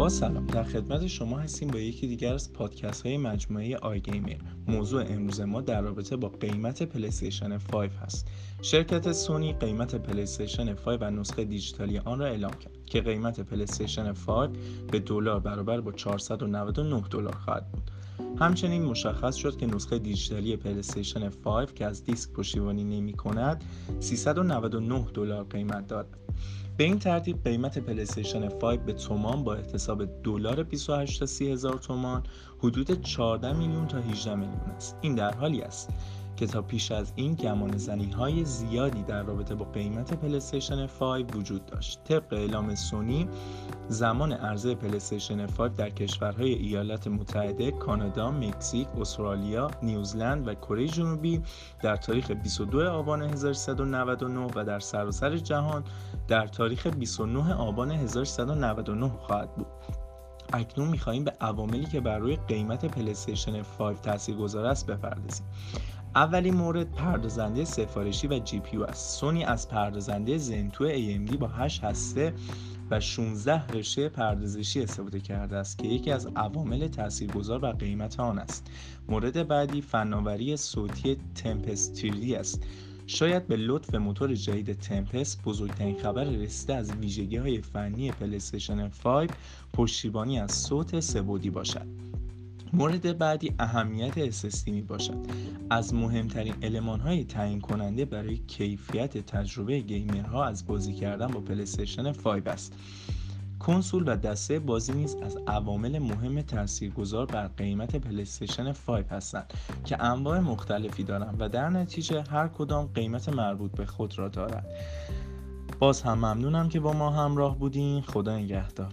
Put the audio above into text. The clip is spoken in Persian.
با سلام. در خدمت شما هستیم با یکی دیگر از پادکست های مجموعه آی گیمر موضوع امروز ما در رابطه با قیمت پلیستیشن 5 هست. شرکت سونی قیمت پلیستیشن 5 و نسخه دیجیتالی آن را اعلام کرد که قیمت پلیستیشن 5 به دلار برابر با 499 دلار خواهد بود. همچنین مشخص شد که نسخه دیجیتالی پلیستیشن 5 که از دیسک پشتیبانی نمی کند 399 دلار قیمت دارد. به این ترتیب قیمت پلیستیشن 5 به تومان با احتساب دلار 28 تا 30 هزار تومان حدود 14 میلیون تا 18 میلیون است. این در حالی است که تا پیش از این گمان زنی های زیادی در رابطه با قیمت پلیستیشن 5 وجود داشت طبق اعلام سونی زمان عرضه پلیستیشن 5 در کشورهای ایالات متحده، کانادا، مکزیک، استرالیا، نیوزلند و کره جنوبی در تاریخ 22 آبان 1399 و در سراسر جهان در تاریخ 29 آبان 1399 خواهد بود. اکنون می‌خواهیم به عواملی که بر روی قیمت پلیستیشن 5 تاثیرگذار است بپردازیم اولین مورد پردازنده سفارشی و جی پی است. سونی از پردازنده زنتو AMD با 8 هسته و 16 رشته پردازشی استفاده کرده است که یکی از عوامل تاثیرگذار بر قیمت آن است. مورد بعدی فناوری صوتی تمپس تیری است. شاید به لطف موتور جدید تمپس بزرگترین خبر رسیده از ویژگی های فنی پلیستشن 5 پشتیبانی از صوت سبودی باشد. مورد بعدی اهمیت SSD می باشد. از مهمترین علمان های تعیین کننده برای کیفیت تجربه گیمرها از بازی کردن با پلیستشن 5 است. کنسول و دسته بازی نیز از عوامل مهم تاثیرگذار بر قیمت پلیستشن 5 هستند که انواع مختلفی دارند و در نتیجه هر کدام قیمت مربوط به خود را دارد. باز هم ممنونم که با ما همراه بودین. خدا نگهدار.